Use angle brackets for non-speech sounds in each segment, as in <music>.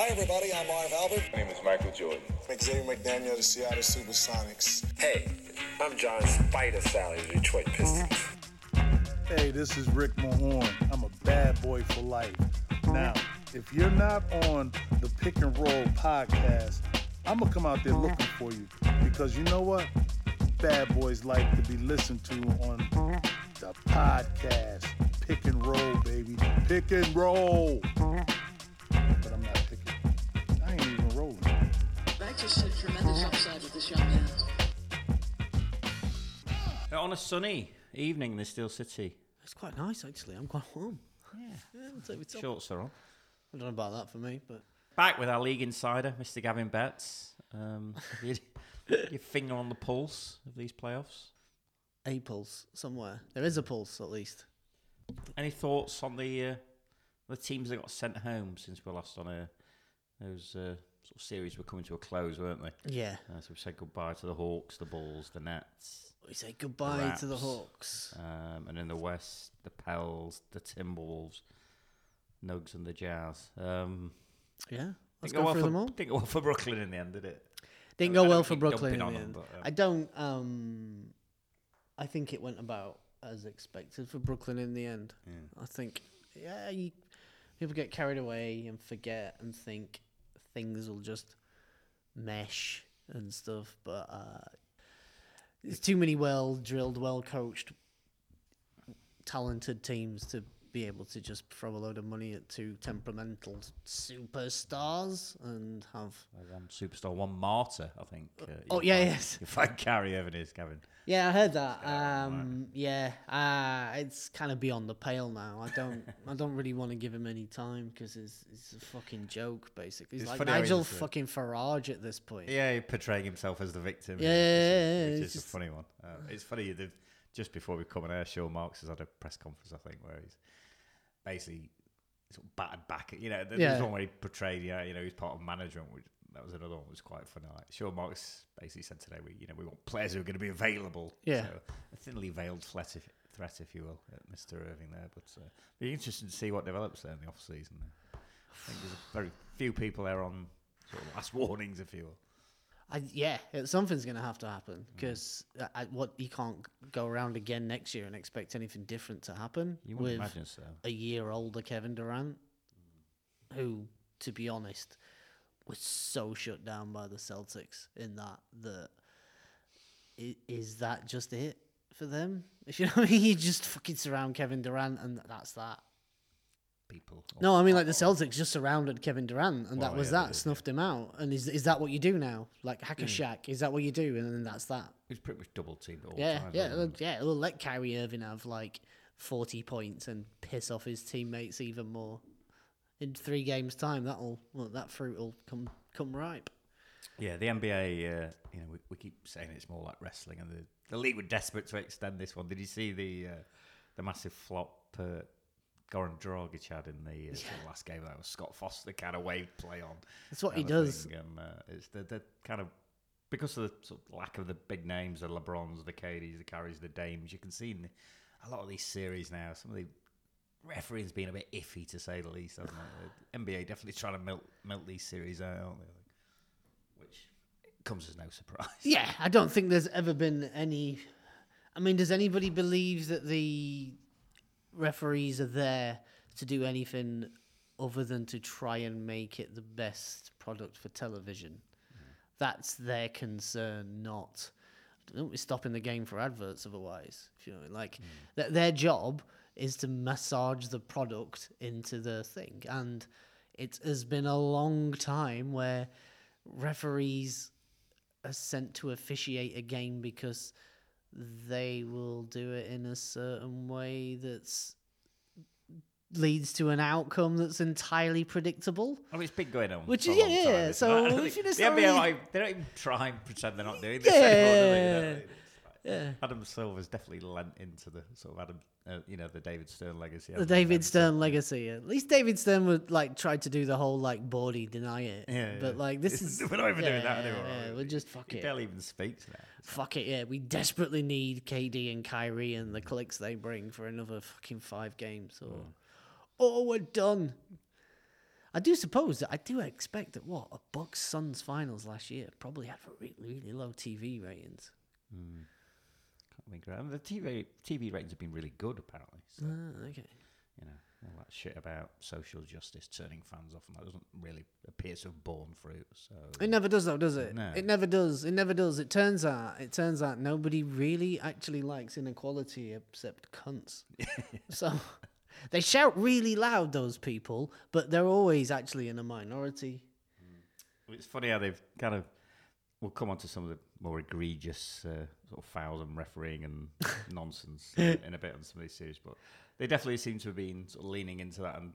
Hi, everybody. I'm Marv Albert. My name is Michael Jordan. I'm Xavier McDaniel, the Seattle Supersonics. Hey, I'm John Spider Salley of the Detroit Pistons. Hey, this is Rick Mahorn. I'm a bad boy for life. Now, if you're not on the Pick and Roll podcast, I'm gonna come out there looking for you because you know what? Bad boys like to be listened to on the podcast. Pick and roll, baby. Pick and roll. Just see tremendous upside with this young man. On a sunny evening in the Steel City. It's quite nice, actually. I'm quite warm. Yeah. Yeah, I'll take my top. Shorts are on. I don't know about that for me, but Back with our league insider, Mr. Gavin Betts. Um, <laughs> have you- your finger on the pulse of these playoffs. a pulse somewhere. There is a pulse, at least. Any thoughts on the uh, the teams that got sent home since we last on a those uh, sort of series were coming to a close, weren't they? Yeah. Uh, so we said goodbye to the Hawks, the Bulls, the Nets, We say goodbye to the Hawks. um, and in the West, the Pels, the Timberwolves, Nugs, and the Jazz. Um, Yeah. Let's didn't go well through for, them all. <laughs> Didn't go well for Brooklyn in the end, did it? Didn't I go well for Brooklyn in the end. them, but, um, I don't. Um, I think it went about as expected for Brooklyn in the end. I think, yeah, you, people get carried away and forget and think things will just mesh and stuff, but uh, there's too many well drilled, well coached, talented teams to be able to just throw a load of money at two temperamental superstars and have Uh, One superstar, one martyr, I think. Uh, Oh, yeah, find- yes. <laughs> You'll find Kyrie Irving is, Gavin. Yeah, I heard that. Um, yeah, uh, it's kind of beyond the pale now. I don't, <laughs> I don't really want to give him any time because it's, it's a fucking joke, basically. He's It's like Nigel uh, fucking Farage at this point. Yeah, portraying himself as the victim. Yeah, which is- yeah, yeah, it's is a funny one. Uh, it's funny, just before we come on air, Sean Marks has had a press conference, I think, where he's basically sort of battered back. You know, there's Yeah. one where he portrayed, yeah, you know, he's part of management. Which, that was another one that was quite funny. Like Sean Marks basically said today, we, you know, we want players who are going to be available. Yeah. So a thinly veiled threat, if, threat, if you will, at Mr. Irving there. But uh, be interesting to see what develops there in the off season. I think there's very few people there on sort of last <laughs> warnings, if you will. I, yeah, it, something's gonna have to happen Mm. because what you can't go around again next year and expect anything different to happen You with imagine so. a year older Kevin Durant, who, to be honest, was so shut down by the Celtics in that that is that just it for them? If <laughs> you know what I mean, you just fucking surround Kevin Durant and that's that. People. No, I mean like the Celtics just surrounded Kevin Durant and that was yeah, that, did, snuffed him out. And is is that what you do now? Like hack-a-Shaq? Is that what you do? And then that's that. He's pretty much double teamed all Yeah, time. yeah, yeah. It'll let Kyrie Irving have like forty points and piss off his teammates even more. In three games' time, that'll well, that fruit will come come ripe. Yeah, the NBA, uh, you know, we, we keep saying it's more like wrestling, and the, the league were desperate to extend this one. Did you see the uh, the massive flop uh, Goran Dragic had in the, uh, of last game? That was Scott Foster kind of wave play on. That's what he does. thing, And, uh, it's the, the kind of because of the sort of lack of the big names, the LeBrons, the KDs, the Kyries, the Dames. You can see in a lot of these series now, some of the refereeing's been a bit iffy to say the least. Hasn't it? <sighs> The NBA definitely trying to melt melt these series out, aren't they? Which comes as no surprise. Yeah, I don't think there's ever been any. I mean, does anybody believe that the referees are there to do anything other than to try and make it the best product for television? That's their concern, not. Don't be stopping the game for adverts otherwise. If you know, like mm. th- their job is to massage the product into the thing, and it has been a long time where referees are sent to officiate a game because they will do it in a certain way that's leads to an outcome that's entirely predictable. I mean, it's been going on. Which is- yeah, time, yeah, so it? <laughs> If you just the NBA, like, they don't even try and pretend they're not doing this anymore. do they? Yeah. Yeah. Adam Silver's definitely lent into the sort of Adam, uh, you know, the David Stern legacy. The? David Stern legacy. At least David Stern would like try to do the whole like body deny it. Yeah, But yeah. like this <laughs> is We're not even doing that yeah, anymore. Yeah, we'll just fuck he it. barely even speaks now. Fuck it, yeah. We desperately need KD and Kyrie and the clicks they bring for another fucking five games, or Mm. or we're done. I do suppose that I do expect that what a Bucks Suns finals last year probably had really really low TV ratings. Can't I mean, the TV TV ratings have been really good apparently. So, Ah, okay. you know, all that shit about social justice turning fans off and that doesn't really appear to have borne fruit. So It never does though, does it? No. It never does. It never does. It turns out it turns out nobody really actually likes inequality except cunts. <laughs> so they shout really loud those people, but they're always actually in a minority. It's funny how they've kind of. We'll come on to some of the more egregious uh, sort of fouls and refereeing and <laughs> nonsense in, a bit on some of these series, but they definitely seem to have been sort of leaning into that, and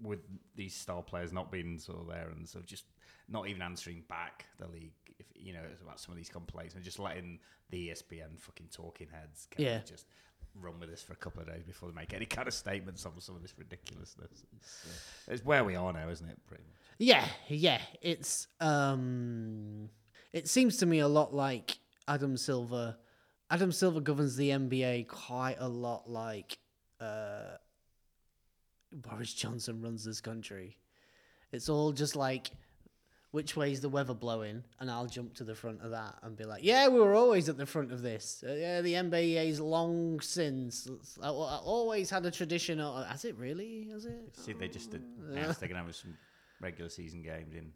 with these star players not being sort of there and sort of just not even answering back the league, if you know it's about some of these complaints, and just letting the ESPN fucking talking heads Yeah. just run with this for a couple of days before they make any kind of statements on some of this ridiculousness. It's, uh, it's where we are now, isn't it? Pretty much. Yeah, yeah. It's um it seems to me a lot like Adam Silver. Adam Silver governs the NBA quite a lot like uh Boris Johnson runs this country. It's all just like which way's the weather blowing and I'll jump to the front of that and be like, yeah, we were always at the front of this. Uh, yeah, the NBA's long since I, I always had a tradition. Of, has it really? Has it? See, they just announced they're going to have some regular season games in.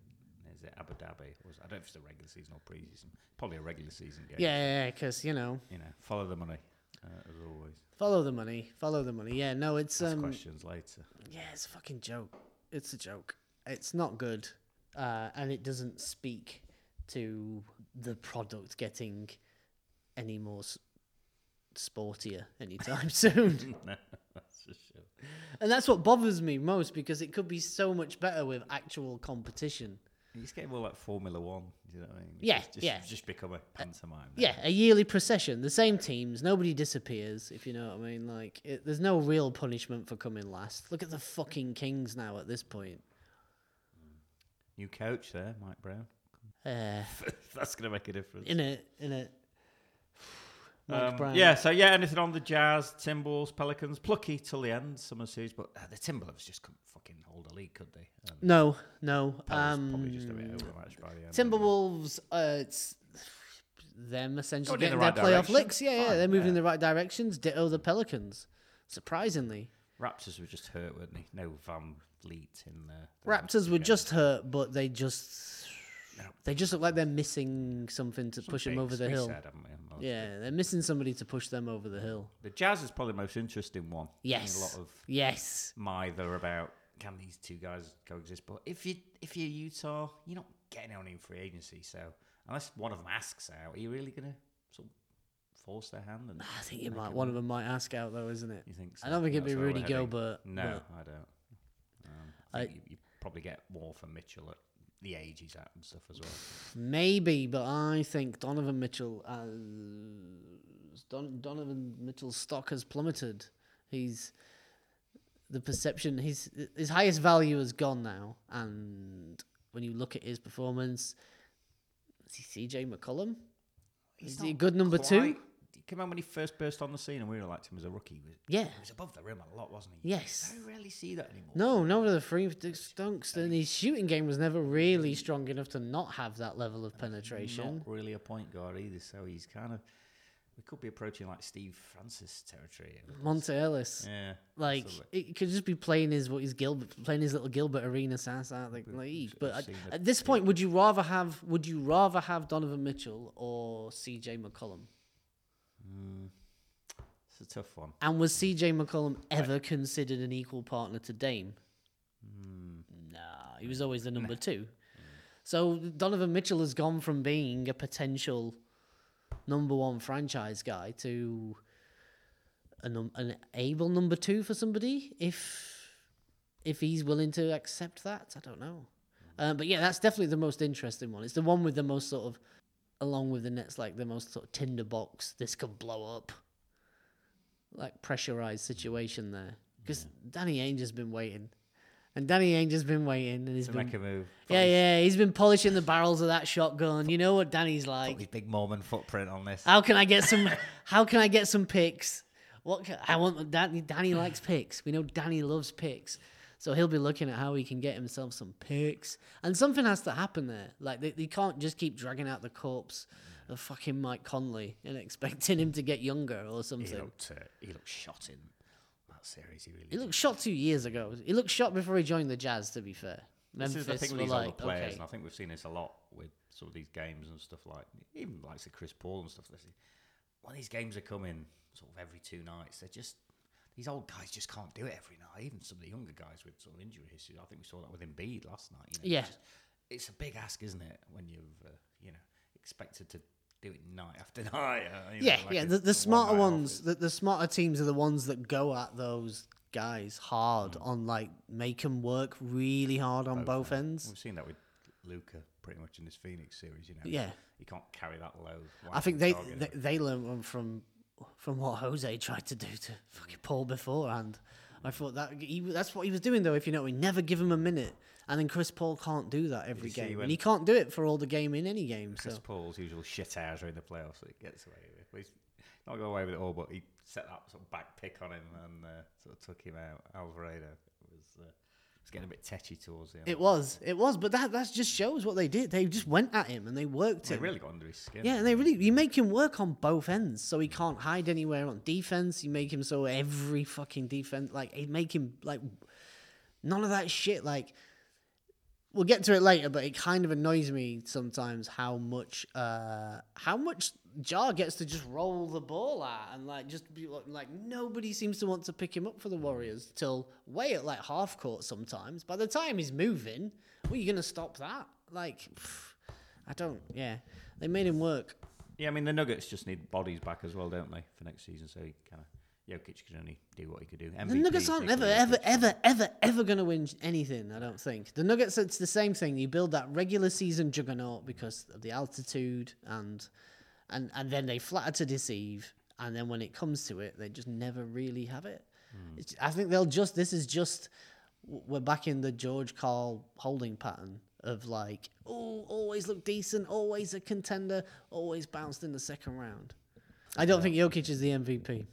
Is it Abu Dhabi? Is, I don't know if it's a regular season or pre-season. Probably a regular season game. Yeah, yeah, because you know, You know, follow the money uh, as always. Follow the money. Follow the money. Yeah, no, it's Ask um, questions later. yeah, it's a fucking joke. It's a joke. It's not good, uh, and it doesn't speak to the product getting any more s- sportier anytime <laughs> soon. <laughs> no, that's for sure. and that's what bothers me most because it could be so much better with actual competition. It's getting more like Formula One. Do you know what I mean? Yeah, It's just, yeah. Just become a pantomime. now. Yeah, a yearly procession, the same teams, nobody disappears, if you know what I mean. Like, it, there's no real punishment for coming last. Look at the fucking Kings now at this point. New coach there, Mike Brown. Uh, <laughs> that's going to make a difference. in it, in it. Mike Um, yeah, so yeah, anything on the Jazz, Timberwolves, Pelicans, plucky till the end, summer series, but uh, the Timberwolves just couldn't fucking hold a lead, could they? Um, No, no. Pelicans probably just a bit Um, overmatched by the end. Timberwolves, uh, it's them essentially Going getting the their right playoff direction. licks. Yeah, yeah, Fine, they're moving in the right directions. Ditto the Pelicans, surprisingly. Raptors were just hurt, weren't they? No Van Vliet in there. Raptors were just hurt, but they just they just look like they're missing something to push them over the hill. Said, haven't we, on most of Yeah, they're missing somebody to push them over the hill. The Jazz is probably the most interesting one. Yes. a lot of Yes. mither about can these two guys coexist. But if you if you're Utah, you're not getting anyone in free agency. So unless one of them asks out, are you really gonna sort of force their hand? And I think you might. One of them might ask out though, isn't it? You think? I don't think it'd be Rudy? Gobert. No, but I don't. Um, I- I think you, you probably get more for Mitchell at the age he's at and stuff as well. maybe, but I think Donovan Mitchell, uh, Don, Donovan Mitchell's stock has plummeted. He's the perception. His his highest value has gone now, and when you look at his performance, is he CJ McCollum? Is he a good number two? You remember when he first burst on the scene and we liked him as a rookie? He was, Yeah. he was above the rim a lot, wasn't he? Yes. I rarely see that anymore. No, no, the free dunks. And his shooting game was never really strong enough to not have that level of penetration. Not really a point guard either, so he's kind of. We could be approaching like Steve Francis territory. Monta Ellis. Yeah. Like absolutely. it could just be playing his what his Gilbert playing his little Gilbert Arenas ass out the league. But at, at this point, would you rather have would you rather have Donovan Mitchell or CJ McCollum? It's a tough one. And was CJ McCollum ever considered an equal partner to Dame? Nah, he was always the number two. So Donovan Mitchell has gone from being a potential number one franchise guy to num- an able number two for somebody if if he's willing to accept that. I don't know. Uh, but yeah, that's definitely the most interesting one. It's the one with the most sort of, along with the Nets, like the most sort of tinderbox. This could blow up like pressurized situation there because Danny Ainge has been waiting, and Danny Ainge has been waiting, and he's To been make a move. yeah yeah he's been polishing the barrels of that shotgun. You know what Danny's Put like. his big Mormon footprint on this. How can I get some? how can I get some picks? What can, I want? Danny Danny likes picks. We know Danny loves picks. So he'll be looking at how he can get himself some picks, and something has to happen there. Like they, they can't just keep dragging out the corpse of fucking Mike Conley <laughs> and expecting him to get younger or something. He looked, uh, he looked shot in that series. He really. He looked shot two years ago. He looked shot before he joined the Jazz. To be fair, This is the thing with these like, players, okay, and I think we've seen this a lot with some of these games and stuff like even like say Chris Paul and stuff. When these games are coming sort of every two nights, they're just these old guys just can't do it every night. Even some of the younger guys with sort of injury history. I think we saw that with Embiid last night. You know, Yeah. it's, just- it's a big ask, isn't it, when you've uh, you know expected to do it night after <laughs> night. uh, you know, yeah, like yeah. The, the smarter one-night ones, the, the smarter teams are the ones that go at those guys hard on like make them work really hard on both, ends. We've seen that with Luka pretty much in this Phoenix series. You know, Yeah. you can't carry that load. I think they they, they learned from from what Jose tried to do to fucking Paul beforehand. I thought that he, that's what he was doing though. If you know, we never give him a minute, and then Chris Paul can't do that every game, when- and he can't do it for all the game in any game. Chris So Paul's usual shit hours are in the playoffs that he gets away with. He's not got away with it all, but he set that sort of back pick on him and uh, sort of took him out. Alvarado was uh, was getting a bit tetchy towards him. it was, it was, but that that just shows what they did. They just went at him and they worked it. They him. really got under his skin. Yeah, and they really you make him work on both ends, so he can't hide anywhere on defense. You make him so every fucking defense, like you make him like none of that shit. Like we'll get to it later, but it kind of annoys me sometimes how much uh how much Ja gets to just roll the ball at and like just be like, like nobody seems to want to pick him up for the Warriors till way at like half court sometimes. By the time he's moving, well, you gonna stop that? Like. <sighs> I don't. Yeah, they made him work. Yeah, I mean the Nuggets just need bodies back as well, don't they, for next season? So he kind of Jokic can only do what he could do. The Nuggets aren't ever, ever, ever, ever, ever going to win anything. I don't think the Nuggets. It's the same thing. You build that regular season juggernaut because of the altitude and and and then they flatter to deceive. And then when it comes to it, they just never really have it. Hmm. It's, I think they'll just. This is just. We're back in the George Karl holding pattern of like, oh, always look decent, always a contender, always bounced in the second round. I don't think Jokic is the MVP.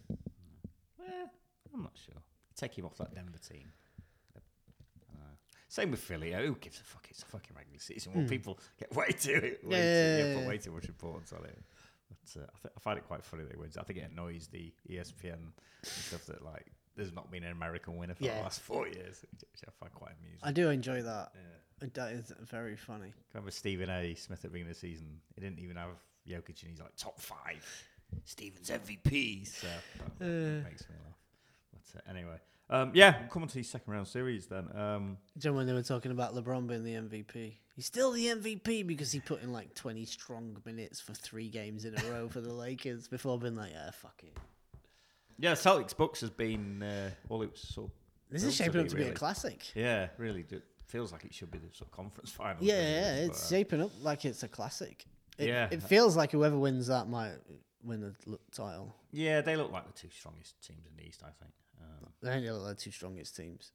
I'm not sure. Take him off that Denver team. Uh, same with Philly. Uh, Who gives a fuck? It's a fucking regular season. Well, people get way too way. Yeah, too, yeah, put yeah. way too much importance on it. But uh, I, th- I find it quite funny that he wins. I think it annoys the ESPN and stuff that like there's not been an American winner for Yeah. the last four years, which, I find quite amusing. I do enjoy that. That is very funny. remember Stephen A. Smith at the beginning of the season. He didn't even have Jokic, and he's like top five. Stephen's MVP. So that, that makes me laugh. But uh, anyway, um, yeah, we'll come on to the second round series then. Um, Do you know when they were talking about LeBron being the MVP? He's still the MVP because he put in like 20 strong minutes for three games in a row for the <laughs> Lakers before being like, yeah, fuck it. yeah, Celtics Bucks has been uh, well, it was sort. of This is built shaping up to be a classic. Yeah, really, it feels like it should be the sort of conference <laughs> final. Yeah, really, yeah, but, it's uh, shaping up like it's a classic. It, Yeah. It feels like whoever wins that might win the title. yeah, they look like the two strongest teams in the East, I think. Um, they're look like the two strongest teams.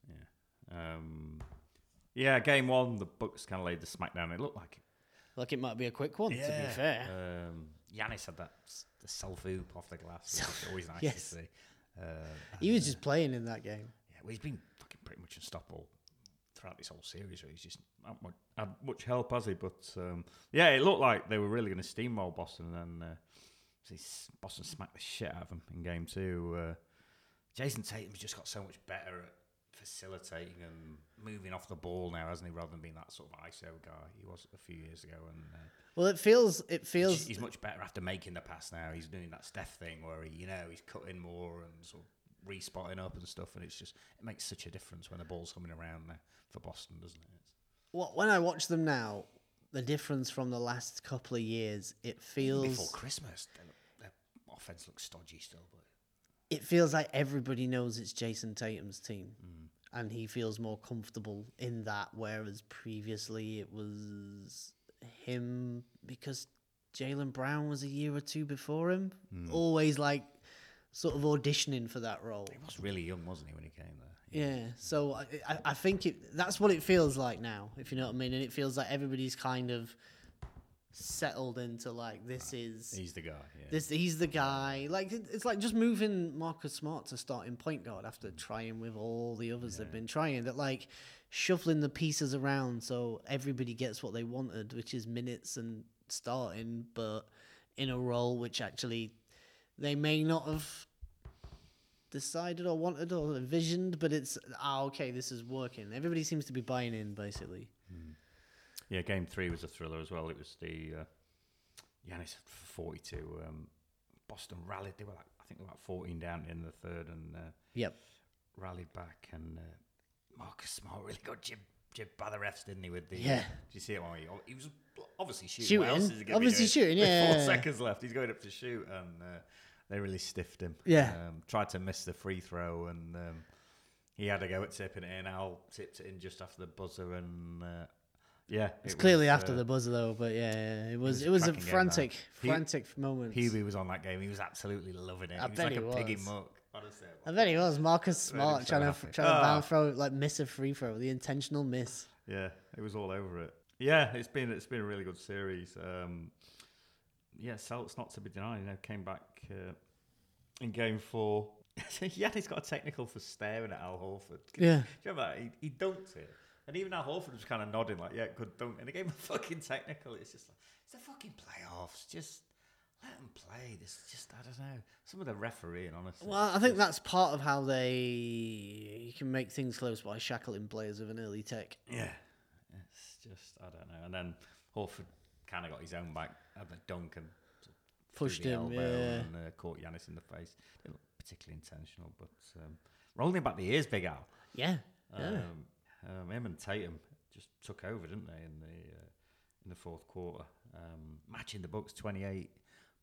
um, yeah, game one, the Bucks kind of laid the smackdown. It looked like Like it might be a quick one, to be fair. Um, Giannis had that the self oop off the glass, which always nice Yes. to see. Uh, he was just playing in that game. yeah, well, he's been fucking pretty much unstoppable throughout this whole series. He's just not much, had much help, has he? But um, yeah, it looked like they were really going to steamroll Boston, and uh, Boston smacked the shit out of them in game two. Jayson Tatum's just got so much better at facilitating and moving off the ball now, hasn't he? Rather than being that sort of ISO guy he was a few years ago, and. Uh, Well, it feels it feels He's, he's much better after making the pass now. He's doing that Steph thing where he, you know, he's cutting more and sort of respotting up and stuff. And it's just it makes such a difference when the ball's coming around there for Boston, doesn't it? Well, when I watch them now, the difference from the last couple of years, it feels Before Christmas, their, their offense looks stodgy still, but it feels like everybody knows it's Jayson Tatum's team, Mm. and he feels more comfortable in that. Whereas previously it was him because Jaylen Brown was a year or two before him, Mm. always like sort of auditioning for that role. he was really young, wasn't he, when he came there? Yeah, so I, I, I think it, that's what it feels like now, if you know what I mean. And it feels like everybody's kind of settled into like this is He's the guy. Yeah. this he's the guy. Like it- it's like just moving Marcus Smart to starting point guard after trying with all the others they've been trying. That like shuffling the pieces around so everybody gets what they wanted, which is minutes and starting, but in a role which actually they may not have decided or wanted or envisioned, but it's ah okay, this is working. Everybody seems to be buying in basically. Yeah, game three was a thriller as well. It was the uh, Giannis 42. Um, Boston rallied. They were like, I think they were like 14 down in the third and uh, Yep. rallied back. And uh, Marcus Smart really got jib, jib by the refs, didn't he? With the, Yeah. Did you see it? When he, he was obviously shooting. What else is he Obviously shooting, <laughs> yeah. four seconds left. He's going up to shoot, and uh, they really stiffed him. Yeah. Um, tried to miss the free throw, and um, he had to go at tipping it in. Al tipped it in just after the buzzer, and uh, yeah, It's it clearly was, after uh, the buzzer though, but yeah, yeah, it was was it was a cracking game, frantic, man. Hu- frantic moment. Hubie was on that game. He was absolutely loving it. I he was bet like he a piggy was. muck. Honestly, I bet he was Marcus Made him Smart so trying to happy. trying to Ah. bound throw like miss a free throw, the intentional miss. Yeah, it was all over it. Yeah, it's been it's been a really good series. Um, yeah, Celtics not to be denied. You know, came back uh, in game four. <laughs> yeah, he's got a technical for staring at Al Horford. Yeah. Do you remember that? He, he dunked it. And even Al Horford was kind of nodding, like, yeah, good dunk. And he gave him a <laughs> fucking technical. It's just like, it's the fucking playoffs. Just let them play. This just, I don't know. Some of the refereeing, honestly. Well, I think that's part of how they you can make things close by shackling players with an early tech. Yeah, it's just I don't know. And then Horford kind of got his own back at the dunk and sort of threw Pushed him, yeah. and uh, caught Giannis in the face. Didn't look particularly intentional, but um, rolling back the ears, Big Al. Yeah, yeah. Um, um, him and Tatum just took over, didn't they, in the uh, in the fourth quarter, um, matching the Bucks twenty eight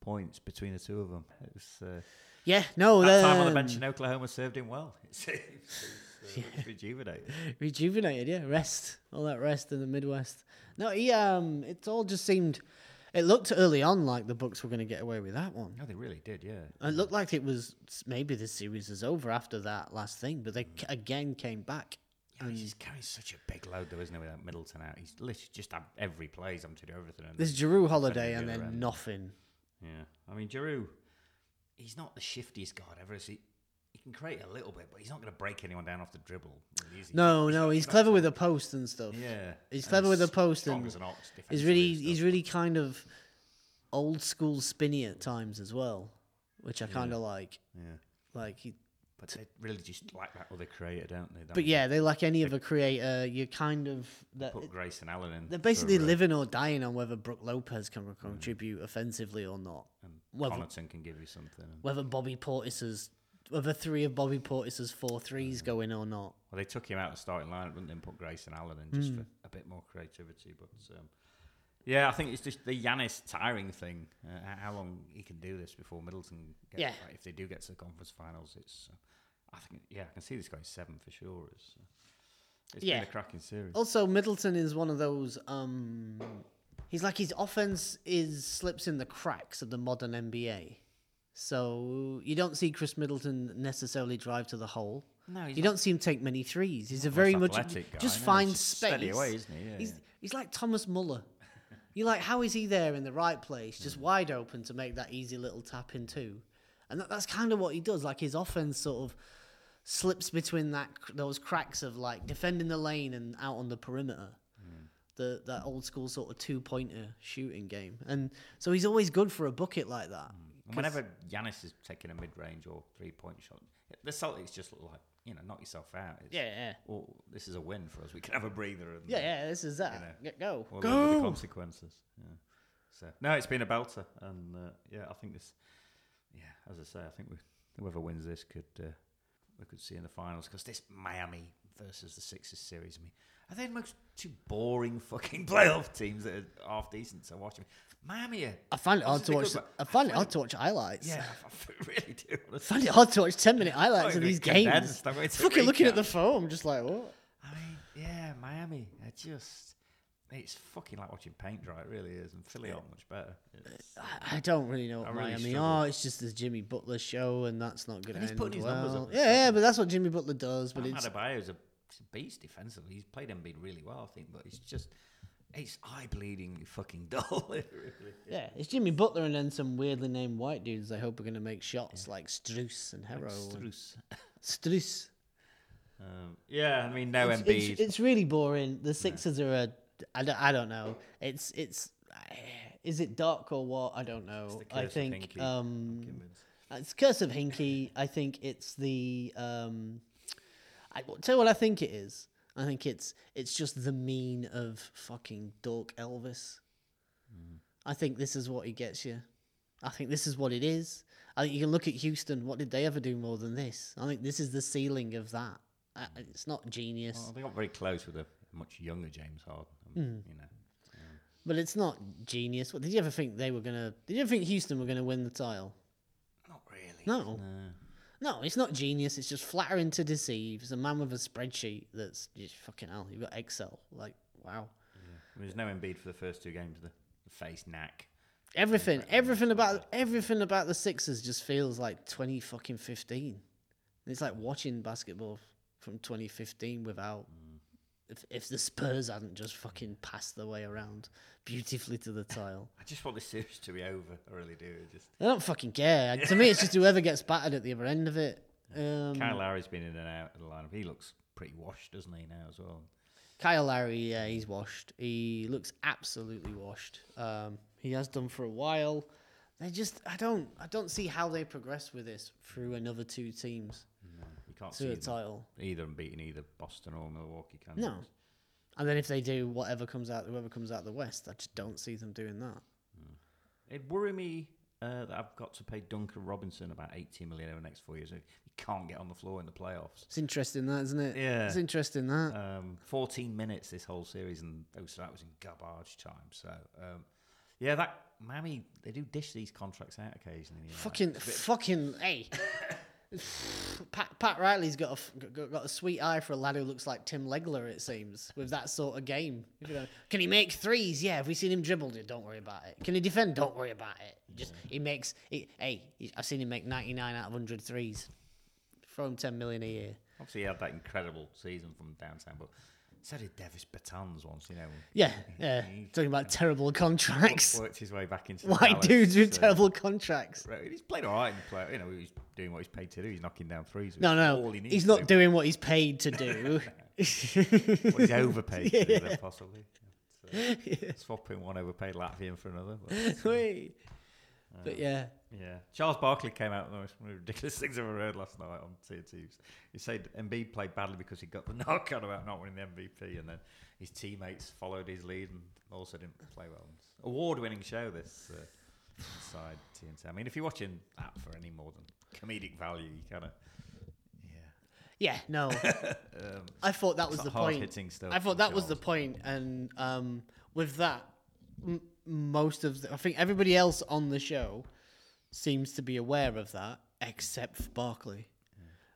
points between the two of them. It was. Uh, yeah. No, that time on the um, bench in Oklahoma served him well. <laughs> It seems. It's, uh, it's rejuvenated. rejuvenated. Yeah, rest, all that rest in the Midwest. No, he um, it all just seemed. It looked early on like the Bucks were going to get away with that one. No, they really did. Yeah. It looked like it was maybe the series is over after that last thing, but they Mm. c- again came back. Yeah, he's um, carrying such a big load, though, isn't he? Without Middleton out, he's literally just had every play. He's having to do everything. and There's then Jrue Holiday and then end. nothing. Yeah, I mean, Jrue, he's not the shiftiest guard ever. Is he? He can create a little bit, but he's not going to break anyone down off the dribble. really? No, no, he's clever with the post and stuff. Yeah, He's clever with the post and an He's really he's really kind of old school spinny at times as well, which I kind of like. Yeah, Like he, but they really just like that other creator, don't they? but yeah, they like any other creator. You kind of that put Grayson Allen in. they're basically for, uh, living or dying on whether Brook Lopez can contribute offensively or not. and whether- Connaughton can give you something. and- Whether Bobby Portis's whether three of Bobby Portis's four threes go in or not. Well, they took him out of the starting lineup, didn't they, and put Grayson Allen in just Hmm. for a bit more creativity. But um, yeah, I think it's just the Giannis tiring thing. Uh, how long he can do this before Middleton? Gets, Yeah. like, if they do get to the conference finals, it's. Uh, I think yeah, I can see this going seven for sure. It's, uh, it's Yeah. been a cracking series. Also, Middleton is one of those. Um, he's like his offense is slips in the cracks of the modern NBA. So you don't see Khris Middleton necessarily drive to the hole. No, he's you not- don't see him take many threes. He's a very much guy, just no, finds space. steady away, isn't he? Yeah, he's yeah. he's like Thomas Muller. You're like, how is he there in the right place, just wide open to make that easy little tap in two? And that, that's kind of what he does. Like his offense sort of slips between that those cracks of like defending the lane and out on the perimeter. Mm. The that old school sort of two pointer shooting game, and so he's always good for a bucket like that. And whenever Giannis is taking a mid range or three point shot, the Celtics just look like you know knock yourself out. It's, Yeah, yeah. Well, this is a win for us. We can have a breather. And, Yeah, yeah, this is that. know, Get go, live with the go. consequences. Yeah. So no, it's been a belter, and uh, yeah, I think this. Yeah, as I say, I think we, whoever wins this could uh, we could see in the finals because this Miami versus the Sixers series. I mean, are they the most two boring fucking <laughs> playoff teams that are half decent to watch? I Miami. I find it hard to watch. the- I find it hard to watch highlights. Yeah, <laughs> I really do. I find it hard to watch ten minute highlights of these games. condensed. I'm going to Fucking looking at the phone, just like what? I mean, yeah, Miami. They're just. It's fucking like watching paint dry. It really is, and Philly aren't much better. It's, I don't really know what I really Miami struggle. are. It's just the Jimmy Butler show, and that's not going to he's end putting his numbers well. up Yeah, yeah, but that's what Jimmy Butler does. But Bam it's Adebayo's a he's a beast defensively. He's played Embiid really well, I think, but he's just It's eye bleeding, fucking <laughs> dull. it really is. Yeah, it's Jimmy Butler and then some weirdly named white dudes. I hope are going to make shots like Struess and Herro. and- Strus. Struess. Um, yeah, I mean, no It's, Embiid. it's, it's really boring. The Sixers are a. I don't, I don't know. It's it's. Is it dark or what? I don't know. the I curse of think um, it's curse of Hinkie. I think it's the. Um, I tell you what I think it is. I think it's it's just the mean of fucking dork Elvis. I think this is what he gets you. I think this is what it is. I think you can look at Houston. What did they ever do more than this? I think this is the ceiling of that. Uh, It's not genius. Well, they got very close with a much younger James Harden. Um, You know, But it's not genius. What did you ever think they were gonna? Did you ever think Houston were gonna win the title? not really. No, no, it's not genius. It's just flattering to deceive. It's a man with a spreadsheet that's just fucking hell. You've got Excel. Like wow, There's no Embiid for the first two games. The, the face knack. everything, everything about everything about the Sixers just feels like twenty fucking fifteen. It's like watching basketball from twenty fifteen without. Mm. If, if the Spurs hadn't just fucking passed their way around beautifully to the <laughs> tile. I just want this series to be over. I really do. Just I don't fucking care. To me, it's just whoever gets battered at the other end of it. Um, Kyle Lowry's been in and out of the lineup. He looks pretty washed, doesn't he now as well? Kyle Lowry, yeah, he's washed. He looks absolutely washed. Um, he has done for a while. They just, I don't, I don't see how they progress with this through another two teams can't to see title. either them beating either Boston or Milwaukee. Can No. you? And then if they do whatever comes out, whoever comes out of the West, I just don't see them doing that. It'd worry me uh, that I've got to pay Duncan Robinson about 18 million over the next four years. He can't get on the floor in the playoffs. It's interesting that, isn't it? Yeah. It's interesting that. Um, 14 minutes this whole series, and most of that was in garbage time. So, um, yeah, that Miami they do dish these contracts out occasionally. you know. fucking, fucking, hey. <laughs> Pat, Pat Riley's got a, got, a sweet eye for a lad who looks like Tim Legler, it seems, with that sort of game. Can he make threes? Yeah. Have we seen him dribble? Don't worry about it. Can he defend? Don't worry about it. Just he makes. He, hey, I've seen him make 99 out of 100 threes. Throw him 10 million a year. Obviously, he had that incredible season from downtown, but so did Davis Bertans once. You know, Yeah, yeah. Talking about terrible contracts. worked his way back into White Dallas, dudes with so- terrible contracts. Right, He's played all right in the play. You know, he's doing what he's paid to do. He's knocking down threes. No, no, all he needs he's not do. doing what he's paid to do. <laughs> <laughs> What he's overpaid to do, possibly. So, <laughs> Swapping one overpaid Latvian for another. But, Wait. But yeah, yeah. Charles Barkley came out with the most ridiculous <laughs> things I've ever heard last night on TNT. He said Embiid played badly because he got the <laughs> knock out about not winning the MVP, and then his teammates followed his lead and also didn't play well. Award-winning show this uh, inside TNT. I mean, if you're watching that for any more than comedic value, you kind of yeah. yeah, no. <laughs> I thought that was the point. I thought that was the point, and um, with that, m- most of the, I think everybody else on the show seems to be aware of that, except for Barkley.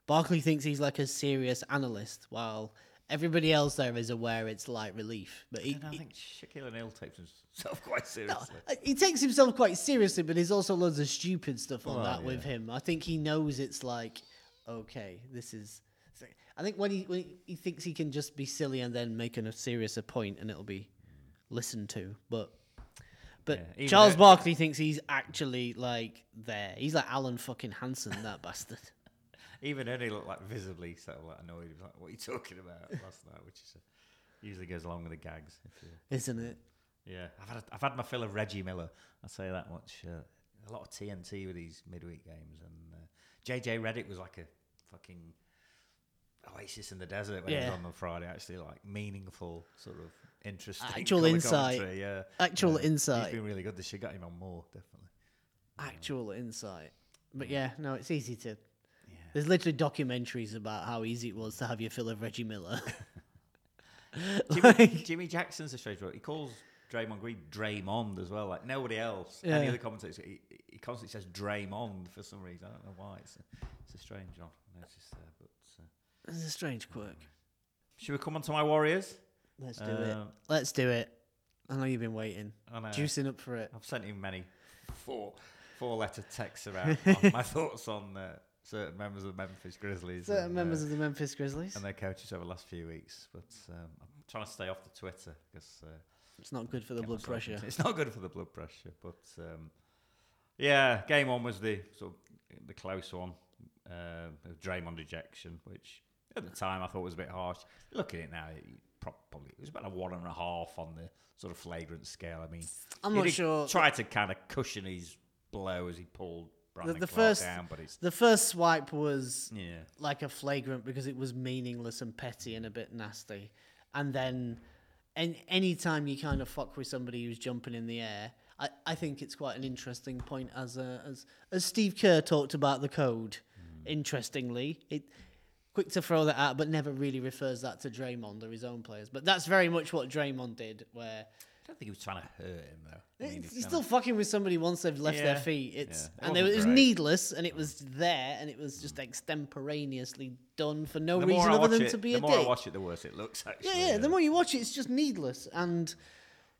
Barkley thinks he's like a serious analyst, while everybody else there is aware it's light relief. But he, And I he- think Shaquille O'Neal takes himself <laughs> quite seriously. uh, he takes himself quite seriously, but there's also loads of stupid stuff on Well, that with him. I think he knows it's like, okay, this is. I think when he when he thinks he can just be silly and then make a serious a point and it'll be listened to, but. But Yeah, Charles Barkley thinks he's actually like there. He's like Alan fucking Hansen, that <laughs> bastard. Even Ernie looked like visibly sort of like annoyed. He was like, "What are you talking about?" <laughs> last night, which is uh, usually goes along with the gags. <laughs> Isn't it? yeah, I've had I've had my fill of Reggie Miller. I'll say that much. Uh, a lot of TNT with these midweek games, and uh, JJ Redick was like a fucking oasis in the desert when he was on the Friday. Actually, like meaningful, sort of interesting, <laughs> Actual insight. Yeah, Actual Yeah. insight. He's been really good. They should get him on more, definitely. Actual insight. But yeah, no, it's easy to. Yeah. There's literally documentaries about how easy it was to have your fill of Reggie Miller. <laughs> <laughs> Jimmy, Jimmy Jackson's a strange one. He calls Draymond Green Draymond as well, like nobody else. Any other commentators, he, he constantly says Draymond for some reason. I don't know why. It's a, it's a strange one. I noticed there, but uh, it's a strange quirk. should we come on to my Warriors? Let's do it. Um, Let's do it. I know you've been waiting, I know. juicing up for it. I've sent him many four four letter texts about <laughs> on my thoughts on uh, certain members of the Memphis Grizzlies. Certain and, members uh, of the Memphis Grizzlies. and their coaches over the last few weeks. But um, I'm trying to stay off the Twitter because uh, It's not good for the blood pressure. It's not good for the blood pressure, but um, yeah, game one was the sort of the close one, uh, Draymond ejection, which at the time I thought was a bit harsh. Look at it now, it probably it was about a one and a half on the sort of flagrant scale. I mean, I'm not sure- Try to kind of cushion his blow as he pulled The, Brandon the Clark first, down, but it's the first swipe was yeah. like a flagrant because it was meaningless and petty and a bit nasty. And then, and any time you kind of fuck with somebody who's jumping in the air, I, I think it's quite an interesting point as a, as as Steve Kerr talked about the code. Mm. Interestingly, it quick to throw that out, but never really refers that to Draymond or his own players. But that's very much what Draymond did, where I don't think he was trying to hurt him though. I mean, He's it's still kinda- fucking with somebody once they've left their feet. It's Yeah. And it was, wasn't great. needless and it was there and it was just extemporaneously done for no the reason other than it, to be a dick. the more I watch it, the worse it looks. Actually, yeah, yeah. The more you watch it, it's just needless and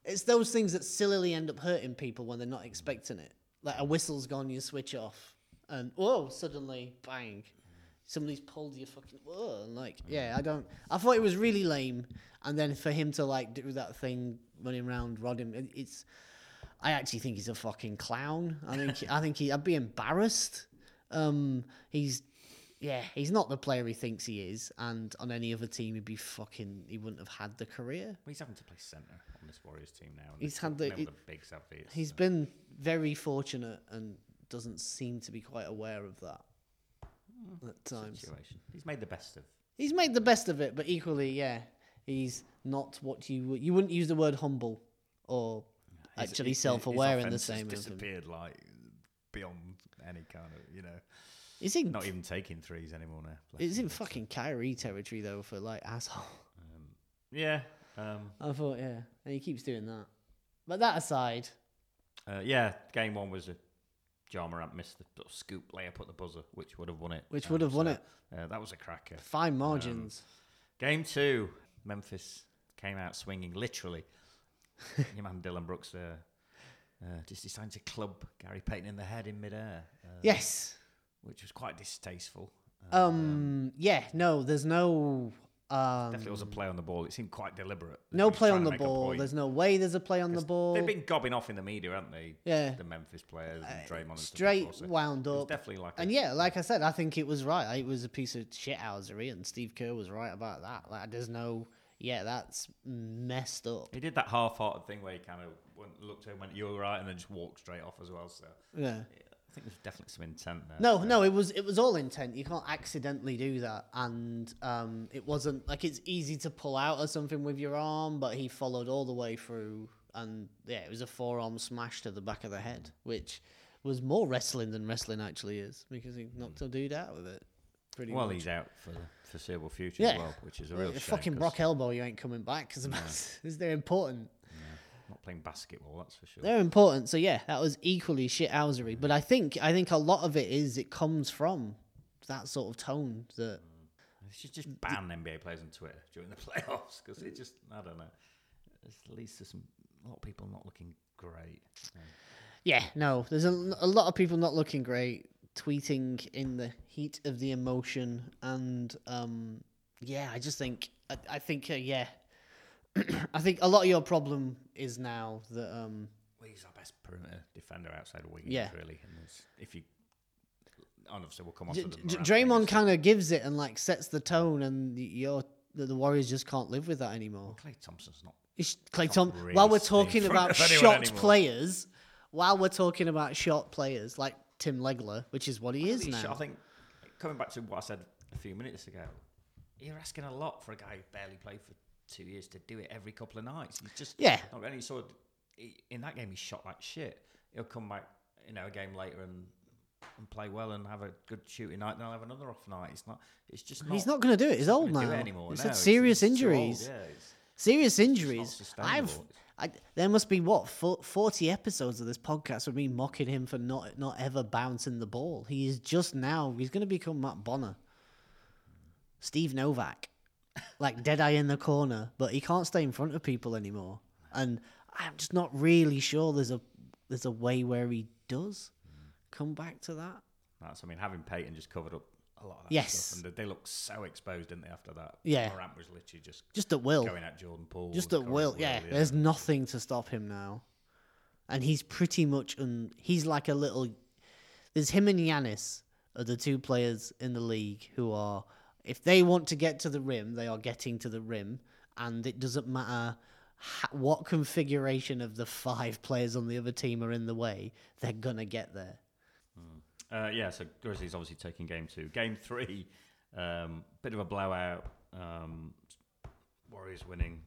it's those things that sillily end up hurting people when they're not expecting it. Like a whistle's gone, you switch off, and whoa, suddenly bang. Somebody's pulled your fucking whoa, and like yeah, I don't. I thought it was really lame, and then for him to like do that thing running around, rod him, it's. I actually think he's a fucking clown. I think <laughs> I think he. I'd be embarrassed. Um, he's yeah, he's not the player he thinks he is, and on any other team he'd be fucking. He wouldn't have had the career. Well, he's having to play centre on this Warriors team now. and He's had the- the have these. He's been very fortunate and doesn't seem to be quite aware of that at times. situation. He's made the best of. He's made the best of it, but equally, yeah, he's not what you would. You wouldn't use the word humble or His- actually his- his self-aware in the offense has same. as him. disappeared like beyond any kind of you know. Is he? Not even taking threes anymore now. bless Is him. in fucking Kyrie territory though for like asshole. Yeah. Um, I thought, yeah, and he keeps doing that. But that aside, uh, yeah. Game one was a Ja Morant missed the sort of scoop layup at the buzzer, which would have won it. Which Um, would have won so, it. Uh, that was a cracker. fine margins. Game two, Memphis came out swinging, literally. <laughs> Your man Dillon Brooks uh, uh, just decided to club Gary Payton in the head in midair, uh, yes. which was quite distasteful. Um. Yeah. No. There's no. Um. Definitely was a play on the ball. It seemed quite deliberate. No play on the ball. There's no way there's a play on the ball. They've been gobbing off in the media, haven't they? Yeah. The Memphis players and Draymond and stuff straight so wound up. definitely like and yeah, like I said, I think it was right. It was a piece of shithousery, and Steve Kerr was right about that. Like, there's no, yeah, that's messed up. He did that half-hearted thing where he kind of went, looked at him, went, "You're right," and then just walked straight off as well. So Yeah. I think there's definitely some intent there. No, no, it was it was all intent. You can't accidentally do that, and um, it wasn't like it's easy to pull out or something with your arm, but he followed all the way through, and yeah, it was a forearm smash to the back of the head, which was more wrestling than wrestling actually is because he knocked a dude out with it. Pretty Well, much. he's out for the foreseeable future Yeah. as well, which is a real Uh, shame. Fucking Brock Elbow, you ain't coming back because <laughs> they're important. Not playing basketball, that's for sure. They're important. So yeah, that was equally shit, shithousery. But I think I think a lot of it is it comes from that sort of tone that They should just ban NBA players on Twitter during the <laughs> playoffs because it just, I don't know, it leads to some a lot of people not looking great. Yeah, no, there's a, a lot of people not looking great, tweeting in the heat of the emotion, and um, yeah, I just think, I, I think, uh, yeah, <clears throat> I think a lot of your problem is now that, um, Well, he's our best perimeter defender outside of Wiggins, Yeah. really. And if you, honestly, we'll come on D- to the D- Morant Draymond thing. kind of gives it and like sets the tone, and y- you're the, the Warriors just can't live with that anymore. Klay Thompson's not. It's Clay Tom. really while we're in talking front about of anyone shot anymore. players, while we're talking about shot players like Tim Legler, which is what he is now. I think coming back to what I said a few minutes ago, you're asking a lot for a guy who barely played for two years to do it every couple of nights. He's just Yeah. Not any sort. Of, he- in that game, he shot like shit. He'll come back, you know, a game later and and play well and have a good shooting night. Then I'll have another off night. It's not. It's just not. He's not going to do it. He's old now. it anymore. He's No, had serious too old, injuries. yeah, Serious injuries. I've. I, there must be what forty episodes of this podcast with me mocking him for not not ever bouncing the ball. He is just now. He's going to become Matt Bonner, Steve Novak, like dead eye in the corner, but he can't stay in front of people anymore. And I'm just not really sure there's a there's a way where he does come back to that. That's. I mean, having Payton just covered up a lot of that Yes. stuff, and they, they look so exposed, didn't they? After that, Yeah. Morant was literally just Just at will. going at Jordan Poole, Just at will. Yeah, there's nothing to stop him now, and he's pretty much un. He's like a little. There's him and Giannis are the two players in the league who are, if they want to get to the rim, they are getting to the rim, and it doesn't matter what configuration of the five players on the other team are in the way, they're gonna get there. Uh, yeah, so Grizzlies obviously taking game two. Game three, um, bit of a blowout. Um, Warriors winning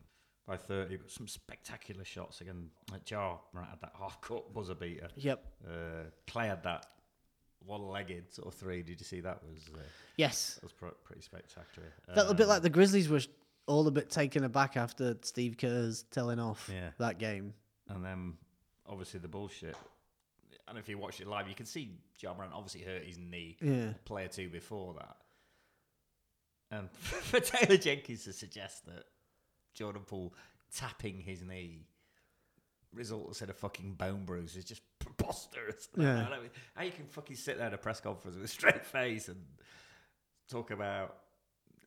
by 30, but some spectacular shots again. Like Ja right, had that half court buzzer beater. Yep. Uh, Klay had that one legged sort of three. Did you see that? Was uh, Yes. that was pr- pretty spectacular. Felt a bit Um, like the Grizzlies were all a bit taken aback after Steve Kerr's telling off Yeah. that game. And then obviously the bullshit. And if you watch it live, you can see Ja Morant obviously hurt his knee. Yeah. Player two before that. And <laughs> for Taylor Jenkins to suggest that Jordan Poole tapping his knee results in of fucking bone bruise is just preposterous. Yeah. <laughs> I mean, how you can fucking sit there at a press conference with a straight face and talk about,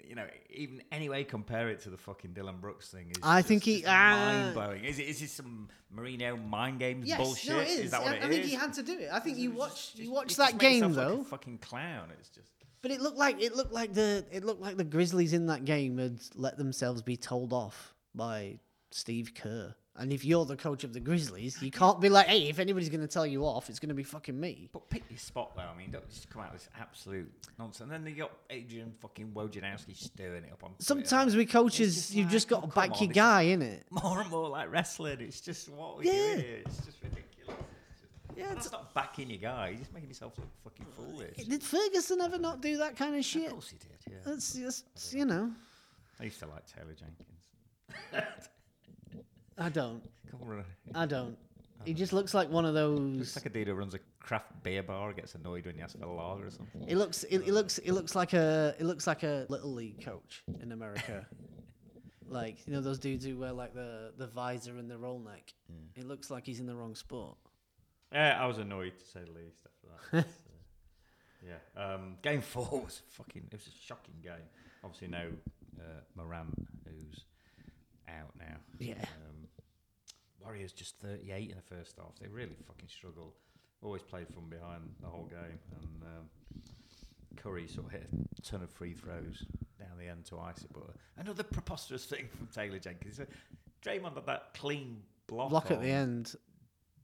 you know, even anyway compare it to the fucking Dillon Brooks thing. Is I just- think he- ah. mind blowing. Is it? Is this some Mourinho mind games Yes, bullshit? no, it is. that what I, it I think he had to do it. I think you watch you watch that game like though, a fucking clown. It's just. but it looked like it looked like the it looked like the Grizzlies in that game had let themselves be told off by Steve Kerr. And if you're the coach of the Grizzlies, you can't be like, "Hey, if anybody's going to tell you off, it's going to be fucking me." But pick your spot though. I mean, don't just come out with this absolute nonsense. And then they got Adrian fucking Wojnarowski stirring it up on. Twitter. Sometimes with coaches, just you've like, just got oh, to back on, your guy, in it. <laughs> more and more like wrestling. It's just what we Yeah. do here. It's just ridiculous. It's just, Yeah, it's- not backing your guy. You're just making yourself look fucking foolish. Did Ferguson ever not do that kind of shit? Of course he did. Yeah. That's just you know. I used to like Taylor Jenkins. <laughs> I don't. I don't. He just looks like one of those. Looks like a dude who runs a craft beer bar. Gets annoyed when you ask for a lager or something. It looks. It, it looks. It looks like a. It looks like a little league coach in America. <laughs> like you know those dudes who wear like the the visor and the roll neck. It looks like he's in the wrong sport. Yeah, I was annoyed to say the least after that. <laughs> So, yeah, um, game four was fucking. It was a shocking game. Obviously, now uh, Morant, who's out now. Yeah. Um, Warriors just 38 in the first half. They really fucking struggled. Always played from behind the whole game, and um, Curry sort of hit a ton of free throws down the end to ice it. But another preposterous <laughs> thing from Taylor Jenkins. uh, Draymond had that clean block, Block at the end.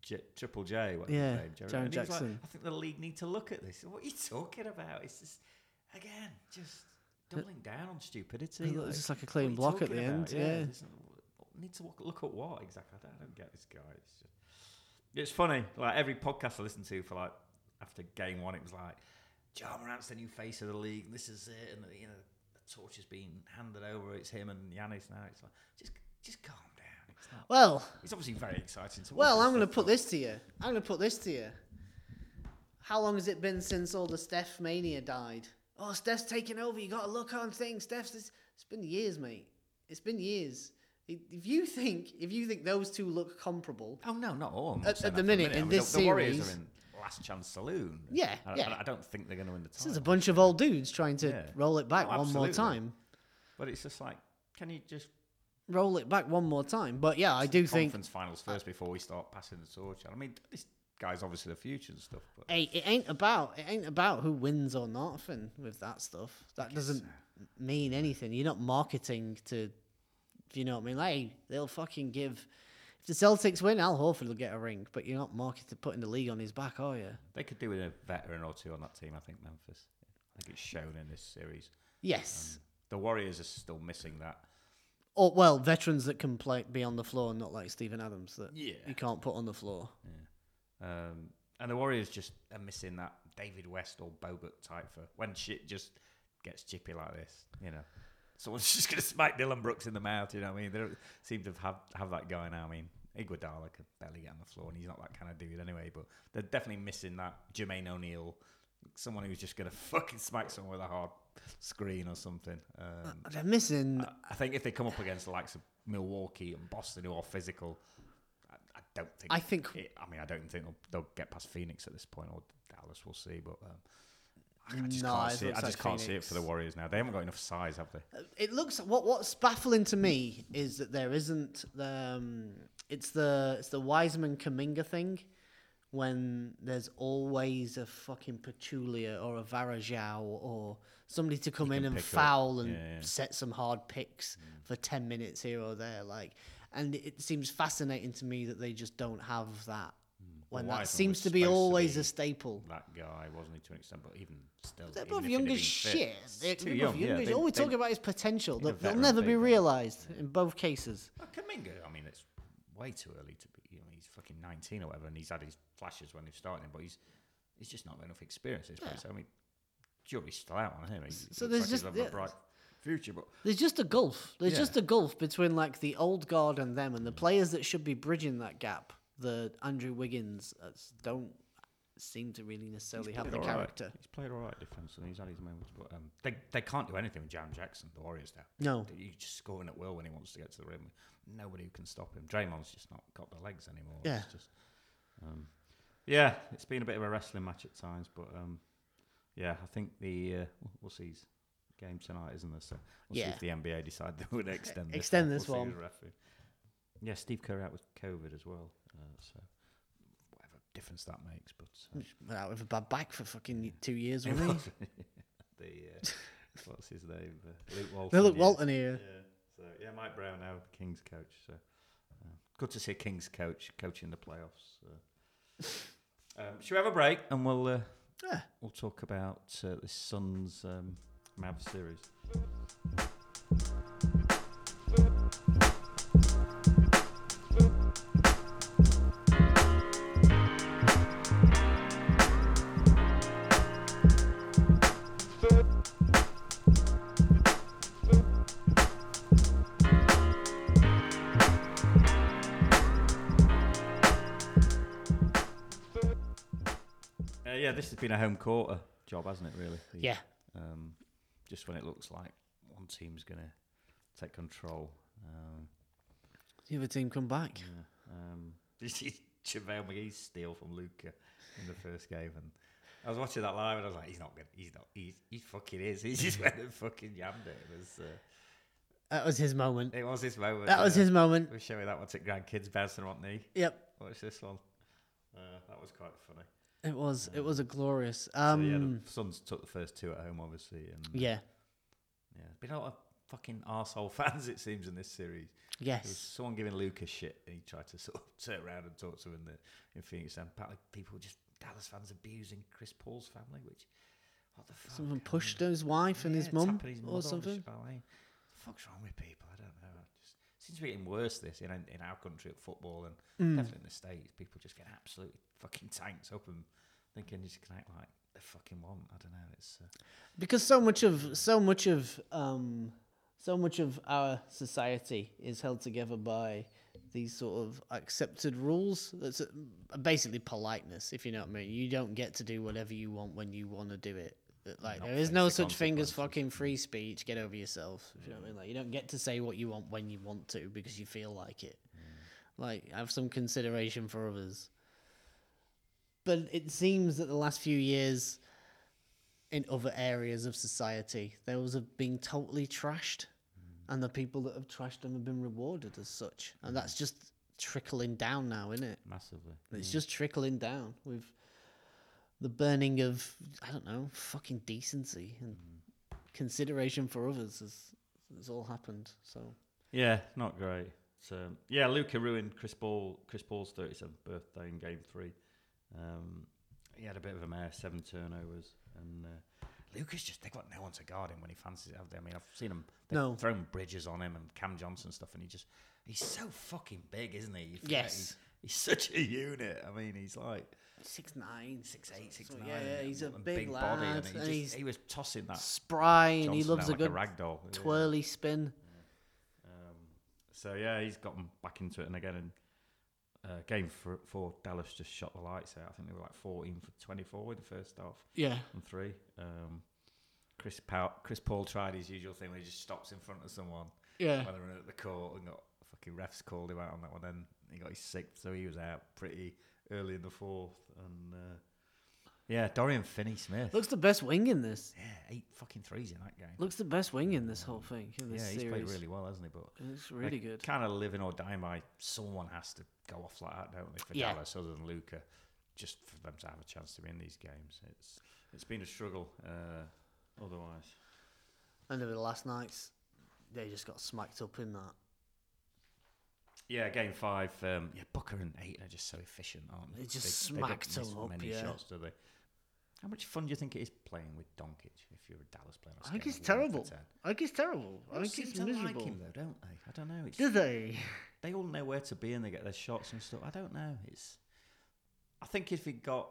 J- Triple J, what's Yeah, name? Jerry- Jaren and he was like, Jackson. I think the league need to look at this. What are you talking about? It's just again, just doubling down on stupidity. It looks just like a clean what are you block at the about? end, yeah. it's- need to look, look at what exactly? I don't, I don't get this guy. It's just, it's funny. Like every podcast I listen to for like after game one, it was like, Ja Morant's the new face of the league. This is it, and you know the torch has been handed over. It's him and Giannis now. It's like just just calm down. It's not. Well, It's obviously very exciting to watch. well, I'm going to put this to you. I'm going to put this to you. How long has it been since all the Steph mania died? Oh, Steph's taking over. You got to look on things. Steph's. This. It's been years, mate. It's been years. If you think if you think those two look comparable, Oh no, not all. I'm At- at the minute, I in mean, this the, the Warriors are in last chance saloon. Yeah, I, yeah. I, I don't think they're going to win the title. this is a bunch of old dudes trying to Yeah. roll it back Oh, one more time. But it's just like, can you just Roll it back one more time. But yeah, I do think conference finals first before we start passing the torch? I mean, this guy's obviously the future and stuff. But Hey, it ain't about it ain't about who wins or not. And with that stuff, that doesn't mean anything. You're not marketing to, you know what I mean. Like they'll fucking give. If the Celtics win, Al Horford will get a ring, but you're not marketing putting the league on his back, are you? they could do with a veteran or two on that team. I think Memphis. I think it's shown in this series. Yes. Um, the Warriors are still missing that. or well, veterans that can play be on the floor, and not like Steven Adams that Yeah. you can't put on the floor. Um, and the Warriors just are missing that David West or Bogut type for when shit just gets chippy like this, you know. Someone's <laughs> just going to smack Dillon Brooks in the mouth, you know what I mean? They don't seem to have, have that guy now. I mean, Iguodala could barely get on the floor, and he's not that kind of dude anyway, but they're definitely missing that Jermaine O'Neal, someone who's just going <laughs> to fucking smack someone with a hard screen or something. Um, They're missing. I- I think if they come up against the likes of Milwaukee and Boston, who are physical, don't think. I think- It, I mean, I don't think they'll, they'll get past Phoenix at this point, or Dallas. We'll see. But um, I just No, can't it see it. I looks just like can't see it for the Warriors now. They haven't got enough size, have they? It looks what what's baffling to me is that there isn't the um, it's the it's the Wiseman Kuminga thing when there's always a fucking Pachulia or a Varejao or somebody to come in and pick up. foul and Yeah, yeah. set some hard picks for 10 minutes here or there like and it seems fascinating to me that they just don't have that hmm. when Well, that seems to be supposed to always be a staple That guy wasn't he to an extent, but even still, they're both young as shit. They're too both young. young yeah, they- All we're talking about is potential. that they'll never be realised in both cases. Well, Kuminga, I mean, it's way too early to be. You know, he's fucking 19 or whatever, and he's had his flashes when they've started him, but he's he's just not got enough experience. Point. So, I mean, jury's still out on him. He So there's just- he's yeah. bright future, but There's just a gulf. There's Yeah. just a gulf between like the old guard and them, and the players that should be bridging that gap. The Andrew Wiggins uh, don't seem to really necessarily have the all right. character. He's played all right defensively. He's had his moments, but um, they they can't do anything with Jaren Jackson, the Warriors now. No. He's just scoring at will when he wants to get to the rim. Nobody who can stop him. Draymond's just not got the legs anymore. Yeah. It's just, um, yeah, it's been a bit of a wrestling match at times, but um, yeah, I think the uh, we'll- we'll see his game tonight, isn't there? So we'll Yeah. see if the NBA decide they would <laughs> extend this Extend this We'll one. Yeah, Steve Kerr out with COVID as well. Uh, so whatever difference that makes, but. Uh, out with a bad back for fucking two years, <laughs> wasn't he? <laughs> the uh, what's his name? Uh, Luke Walton. Look. Walton here. Yeah. So yeah, Mike Brown now, Kings coach. So uh, good to see a Kings coach coaching the playoffs. So. um, should we have a break and we'll uh, Yeah. we'll talk about uh, the Suns um, Mavs series. Uh, yeah, this has been a home quarter job, hasn't it? Really? The- Yeah. Um, just when it looks like one team's going to take control. Um, The other team come back. yeah, um, <laughs> JaVale McGee's steal from Luka in the first game? And I was watching that live and I was like, he's not good. He's not. He's, he fucking is. He just went and fucking jammed it. It was, uh, That was his moment. it was his moment. That was his moment. We were showing that one to grandkids bouncing on knee. Yep. Watch this one. Uh, that was quite funny. It was. It was a glorious. So, Um. yeah, the Suns took the first two at home, obviously. And, yeah. Yeah, been a lot of fucking arsehole <laughs> fans, it seems, in this series. There was Yes. someone giving Lucas shit, and he tried to <laughs> sort of turn around and talk to him in, the, in Phoenix. And apparently, people just, Dallas fans abusing Chris Paul's family, which, what the fuck? Someone pushed his wife and yeah, his mum or something. Fuck's wrong with people? I don't know. It just seems to be getting worse, this, in, in our country at football and Mm. definitely in the States. People just get absolutely fucking tanks up and thinking you just can act like they fucking want. I don't know. It's. Uh, because so much of so much of um so much of our society is held together by these sort of accepted rules that's uh, basically politeness if you know what i mean you don't get to do whatever you want when you want to do it like Not there is no the such thing as fucking free speech. Get over yourself if you know what i mean. Like you don't get to say what you want when you want to because you feel like it. Like have some consideration for others. But it seems that the last few years in other areas of society. Those have been totally trashed, and the people that have trashed them have been rewarded as such. And that's just trickling down now, isn't it? massively. It's just trickling down. With the burning of I don't know, fucking decency and consideration for others has has all happened. So Yeah, not great. So yeah, Luka ruined Chris Paul Chris Paul's thirty seventh birthday in Game Three. Um, he had a bit of a mess, seven turnovers, and uh, Luka's just they've got no one to guard him when he fancies it. Have they? I mean, I've seen him they've No. thrown bridges on him and Cam Johnson stuff, and he just he's so fucking big, isn't he? Yes. he's, he's such a unit. I mean, he's like six nine, six eight, six So, nine. yeah, yeah, he's a and big body, and lad, he, and just, he's he was tossing that. spry, and he loves a good like a ragdoll. Yeah. twirly spin. Um, so yeah, he's gotten back into it, and again in uh, game for, four, Dallas just shot the lights out. I think they were like fourteen for twenty-four in the first half Yeah, and three. Um, Chris Paul, Chris Paul tried his usual thing where he just stops in front of someone yeah. when they're at the court and got fucking refs called him out on that one. Then he got his sixth, so he was out pretty early in the fourth. And uh, Yeah, Dorian Finney-Smith. Looks the best wing in this. yeah, eight fucking threes in that game. Looks the best wing in this whole thing. In this yeah, he's series. played really well, hasn't he? But It's really good. Kind of living or dying by someone has to go off like that, don't they? For Yeah. Dallas, other than Luka, just for them to have a chance to win these games. It's it's been a struggle. Uh, otherwise, And over the last nights, they just got smacked up in that. Yeah, game five. Um, yeah, Booker and Ayton are just so efficient, aren't they? They just don't smacked miss them up, Many yeah. shots, do they? How much fun do you think it is playing with Doncic if you're a Dallas player? I think scale it's of one to terrible. I think it's terrible. I think it's miserable. like him though, don't they? I don't know. It's, Do they? they all know where to be and they get their shots and stuff. I don't know. It's. I think if he got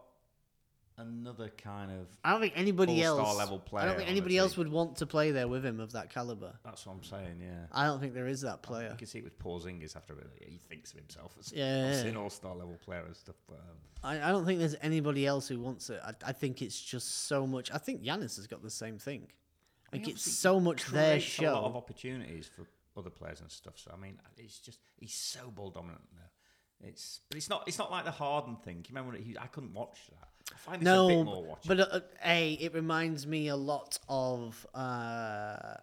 another kind of, I don't think anybody All-star else. level I don't think anybody else would want to play there with him of that caliber. that's what I'm saying. Yeah. I don't think there is that player. You can see it with Porzingis after. He thinks of himself as Yeah. obviously an all-star level player and stuff. But um, I, I don't think there's anybody else who wants it. I, I think it's just so much. I think Giannis has got the same thing. he Like it's so much their creates A lot of opportunities for other players and stuff. So I mean, it's just he's so ball dominant now. It's but it's not it's not like the Harden thing. You remember when he, I couldn't watch that. I find this a bit more No, but uh, a it reminds me a lot of uh,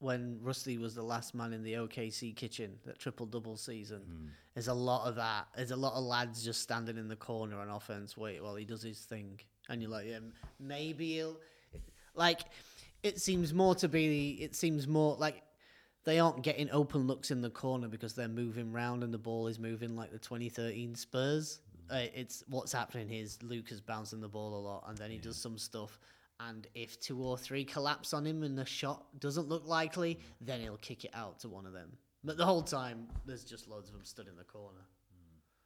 when Rusty was the last man in the OKC kitchen, that triple double season. Hmm. There's a lot of that. There's a lot of lads just standing in the corner on offense, wait while he does his thing, and you're like, yeah, maybe he'll like. It seems more to be. It seems more like they aren't getting open looks in the corner because they're moving round and the ball is moving like the 2013 Spurs. Uh, it's what's happening is Luka's bouncing the ball a lot and then he does some stuff. And if two or three collapse on him and the shot doesn't look likely, then he'll kick it out to one of them. But the whole time, there's just loads of them stood in the corner.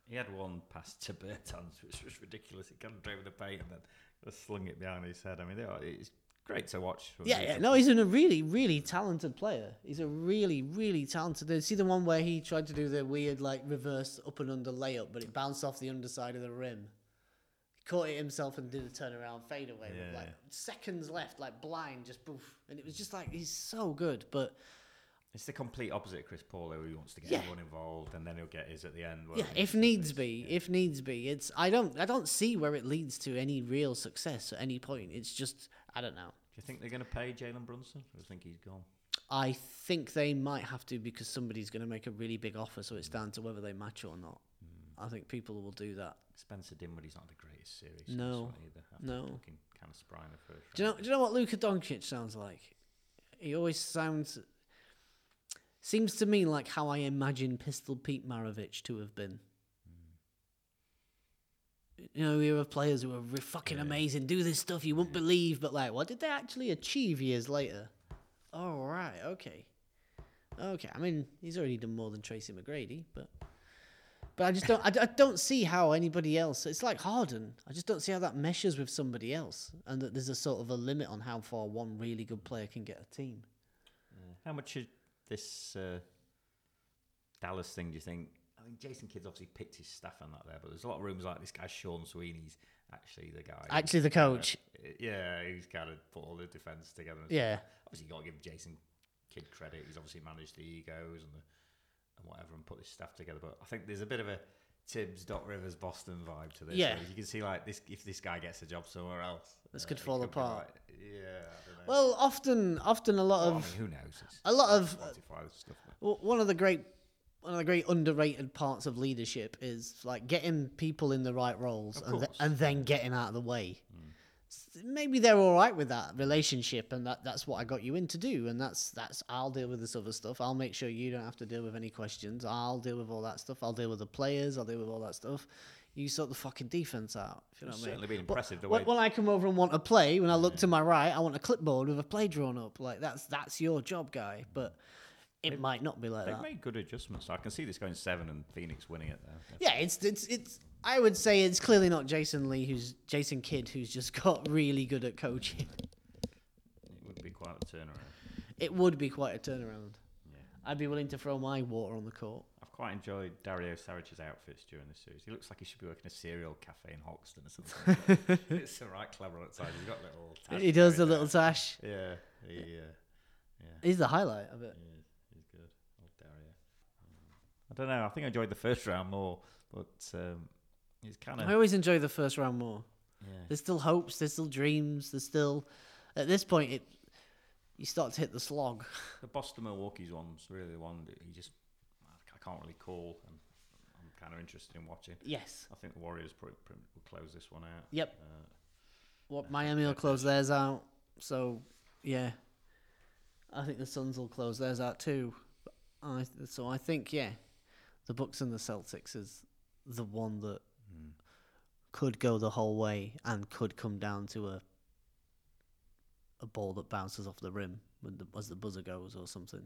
He had one pass to Bertans, which was ridiculous. He kind of drove the paint and then slung it behind his head. I mean, are, it's great to watch. Yeah, yeah, no, he's a really, really talented player. He's a really, really talented. See the one where he tried to do the weird like reverse up and under layup, but it bounced off the underside of the rim. He caught it himself and did a turnaround fadeaway with Yeah. like seconds left, like blind, just poof, and it was just like he's so good. But It's the complete opposite of Chris Paul, who he wants to get Yeah. everyone involved, and then he'll get his at the end. yeah, if needs be, if needs be, it's I don't I don't see where it leads to any real success at any point. It's just I don't know. Do you think they're going to pay Jalen Brunson? Or do you think he's gone? I think they might have to because somebody's going to make a really big offer, so it's hmm. down to whether they match or not. Hmm. I think people will do that. Spencer Dinwiddie's not the greatest series. No, either. No. Looking kind of spry in the first Do you know? Do you know what Luka Doncic sounds like? He always sounds. Seems to me like how I imagine Pistol Pete Maravich to have been. You know, we have players who are re- fucking amazing, do this stuff you wouldn't believe, but like, what did they actually achieve years later? Oh, right, okay. Okay, I mean, he's already done more than Tracy McGrady, but. But I just don't. I, I don't see how anybody else. It's like Harden. I just don't see how that meshes with somebody else, and that there's a sort of a limit on how far one really good player can get a team. How much of this uh, Dallas thing do you think? I mean, Jason Kidd's obviously picked his staff and that there, but there's a lot of rumors like this guy Sean Sweeney's actually the guy. Actually the coach. yeah, who's kind of put all the defense together. Yeah. Obviously, you got to give Jason Kidd credit. He's obviously managed the egos and the and whatever and put this stuff together. But I think there's a bit of a Thibs Doc Rivers Boston vibe to this. Yeah. whereas You can see like this if this guy gets a job somewhere else, This uh, could fall be apart. like- yeah, I don't know. Well, often, often a lot Well, I of mean, who knows? It's a lot of- stuff. one of the great one of the great underrated parts of leadership is like getting people in the right roles and, th- and then getting out of the way. Hmm. S- Maybe they're all right with that relationship, and that, that's what I got you in to do. And that's that's I'll deal with this other stuff. I'll make sure you don't have to deal with any questions. I'll deal with all that stuff. I'll deal with the players. I'll deal with all that stuff. You sort the fucking defense out. If you know It's what I mean. certainly been Wh- impressive the when, way- when I come over and want to play, when I look to my right, I want a clipboard with a play drawn up. Like that's that's your job, guy. But it might not be like They've that. made good adjustments. I can see this going seven and Phoenix winning it there. Yeah, it's it's it's. I would say it's clearly not Jason Lee, who's Jason Kidd, who's just <laughs> got really good at coaching. It would be quite a turnaround. It would be quite a turnaround. Yeah. I'd be willing to throw my water on the court. I've quite enjoyed Dario Saric's outfits during this series. He looks like he should be working a cereal cafe in Hoxton or something. <laughs> <laughs> it's all right, clever on its. He's got little. tash he does the going little tash. Yeah, he, uh, yeah, He's the highlight of it. he is. He's good. Old Dario. I don't know. I think I enjoyed the first round more, but um, he's kind I always enjoy the first round more. There's still hopes. There's still dreams. There's still at this point it you start to hit the slog. <laughs> The Boston Milwaukee's one's really the one that you just I can't really call, and I'm kind of interested in watching. Yes. I think the Warriors probably, probably will close this one out. Yep. Uh, What Miami will close theirs out. So yeah, I think the Suns will close theirs out too. I so I think yeah, the Bucks and the Celtics is the one that hmm. could go the whole way and could come down to a a ball that bounces off the rim when the, as the buzzer goes or something.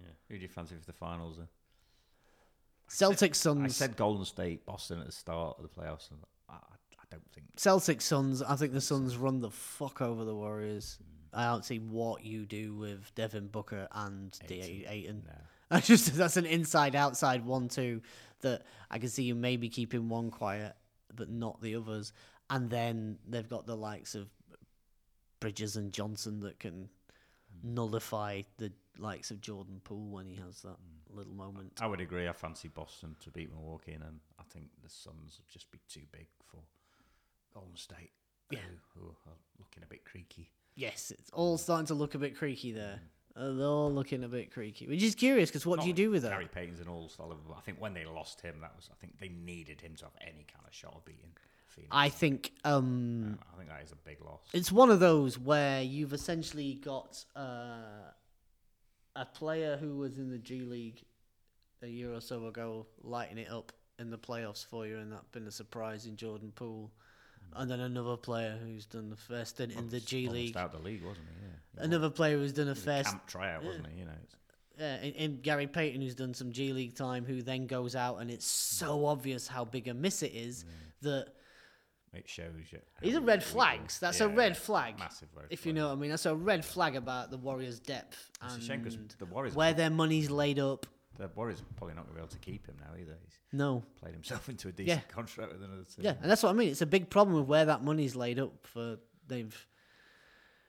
yeah. Who do you fancy for the finals? Then? Celtics Suns. I said Golden State, Boston at the start of the playoffs, and I, I don't think Celtics Suns. I think the Suns run the fuck over the Warriors. Hmm. I don't see what you do with Devin Booker and D. Ayton. no. <laughs> I just that's an inside outside one two that I can see you maybe keeping one quiet but not the others, and then they've got the likes of Bridges and Johnson that can nullify the likes of Jordan Poole when he has that hmm. little moment. I would agree. I fancy Boston to beat Milwaukee, and I think the Suns would just be too big for Golden State. Yeah. who, who are looking a bit creaky. Yes, it's all starting to look a bit creaky there. Hmm. Uh, they're all looking a bit creaky, which is curious because what do you do with that? Gary Payton's an all-star. I think when they lost him, that was I think they needed him to have any kind of shot of beating Phoenix. I think um, I think that is a big loss. it's one of those where you've essentially got uh, a player who was in the G League a year or so ago lighting it up in the playoffs for you, and that's been a surprise in Jordan Poole. And then another player who's done the first stint in the G League. out the league, wasn't he? Yeah. Another player who's done a first camp tryout, wasn't he? You know, Yeah, and, and Gary Payton, who's done some G League time, who then goes out, and it's so obvious how big a miss it is that it shows you. these are red flags. That's a red flag, Massive red if you know what I mean. That's a red flag about the Warriors' depth and the Warriors where their money's laid up. The Warriors are probably not going to be able to keep him now either. He's No, played himself <laughs> into a decent Yeah. contract with another team. yeah, and that's what I mean. It's a big problem with where that money's laid up. For they've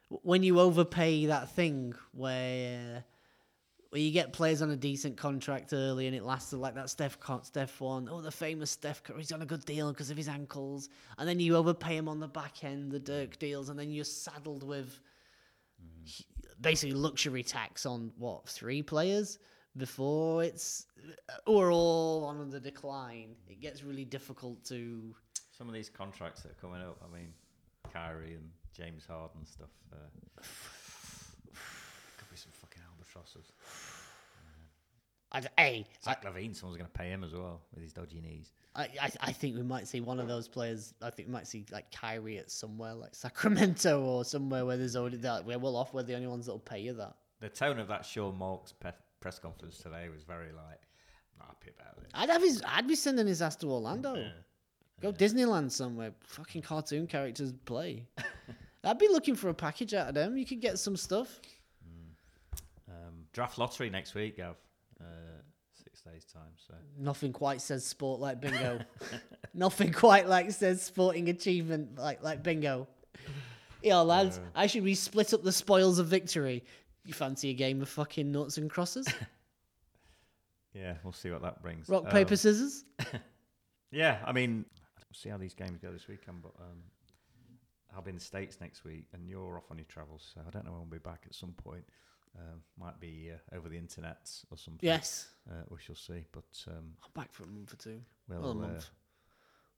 when you overpay that thing where where you get players on a decent contract early and it lasts like that Steph Steph one. Oh, the famous Steph he's on a good deal because of his ankles, and then you overpay him on the back end, the Dirk deals, and then you're saddled with mm. h- basically luxury tax on what three players before it's who are all on the decline. It gets really difficult to. Some of these contracts that are coming up, I mean, Kyrie and James Harden stuff. Uh, could be some fucking albatrosses. <sighs> I, hey, Zach LaVine, someone's going to pay him as well with his dodgy knees. I, I, I think we might see one of those players. I think we might see like Kyrie at somewhere like Sacramento or somewhere where there's already that. We're well off. We're the only ones that'll pay you that. The tone of that Sean Marks press conference today was very like, not happy about it. I'd have his. I'd be sending his ass to Orlando. Go Disneyland somewhere. Fucking cartoon characters play. <laughs> I'd be looking for a package out of them. You could get some stuff. Um, draft lottery next week, Gav. Uh, six days' time. So Nothing quite says sport like bingo. <laughs> Nothing quite like says sporting achievement like like bingo. <laughs> Yeah, lads, I should we split up the spoils of victory. You fancy a game of fucking nuts and crosses? <laughs> yeah, we'll see what that brings. Rock, Um, paper, scissors? <laughs> Yeah, I mean, we'll see how these games go this weekend, but um, I'll be in the States next week and you're off on your travels, so I don't know when we'll be back at some point. Um, might be uh, over the internet or something. Yes. Uh, we shall see, but um, I'm back for a month or two. we'll, well, a uh, month.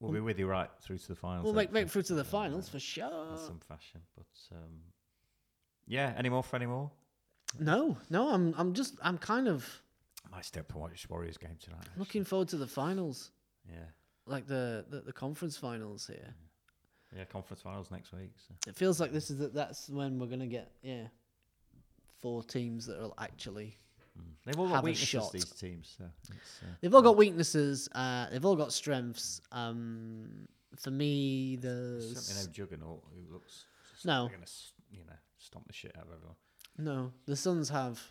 we'll be with you right through to the finals. We'll make, hopefully, make through to the uh, finals for sure. in some fashion. But um, yeah, any more for any more? No, no, I'm I'm just I'm kind of I might up and watch Warriors game tonight. actually. looking forward to the finals, Yeah, like the the, the conference finals here. yeah, conference finals next week. So. It feels like this is the, that's when we're gonna get yeah four teams that are actually They've all got weaknesses. shot. These teams. So uh, they've all got weaknesses. Uh, they've all got strengths. Um, for me, the certainly no juggernaut who looks. No. They're gonna, you know, stomp the shit out of everyone. No the Suns have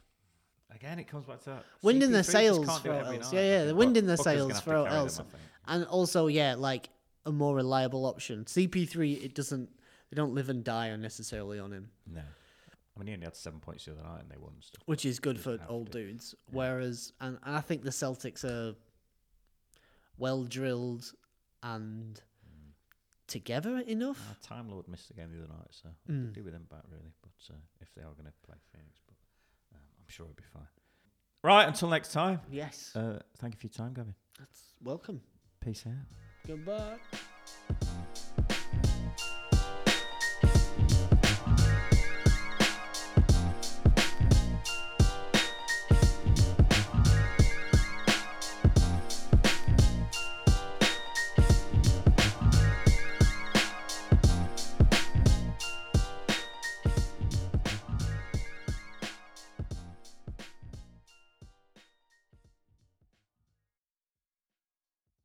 Again, it comes back to that. wind in CP3 their sails for it all every else. Yeah, yeah, the wind in their sails for to all carry them, else. And also, yeah, like a more reliable option. CP3, it doesn't. They don't live and die unnecessarily on him, No. I mean, he only had seven points the other night and they won stuff. which is good for old dudes. Whereas, and, and I think the Celtics are well drilled and together enough. Uh, Time Lord missed the game the other night, so Mm. could do with them back really. But uh, if they are going to play Phoenix, but um, I'm sure it'll be fine. Right, until next time. Yes, Uh, thank you for your time, Gavin. that's welcome. Peace out. Goodbye.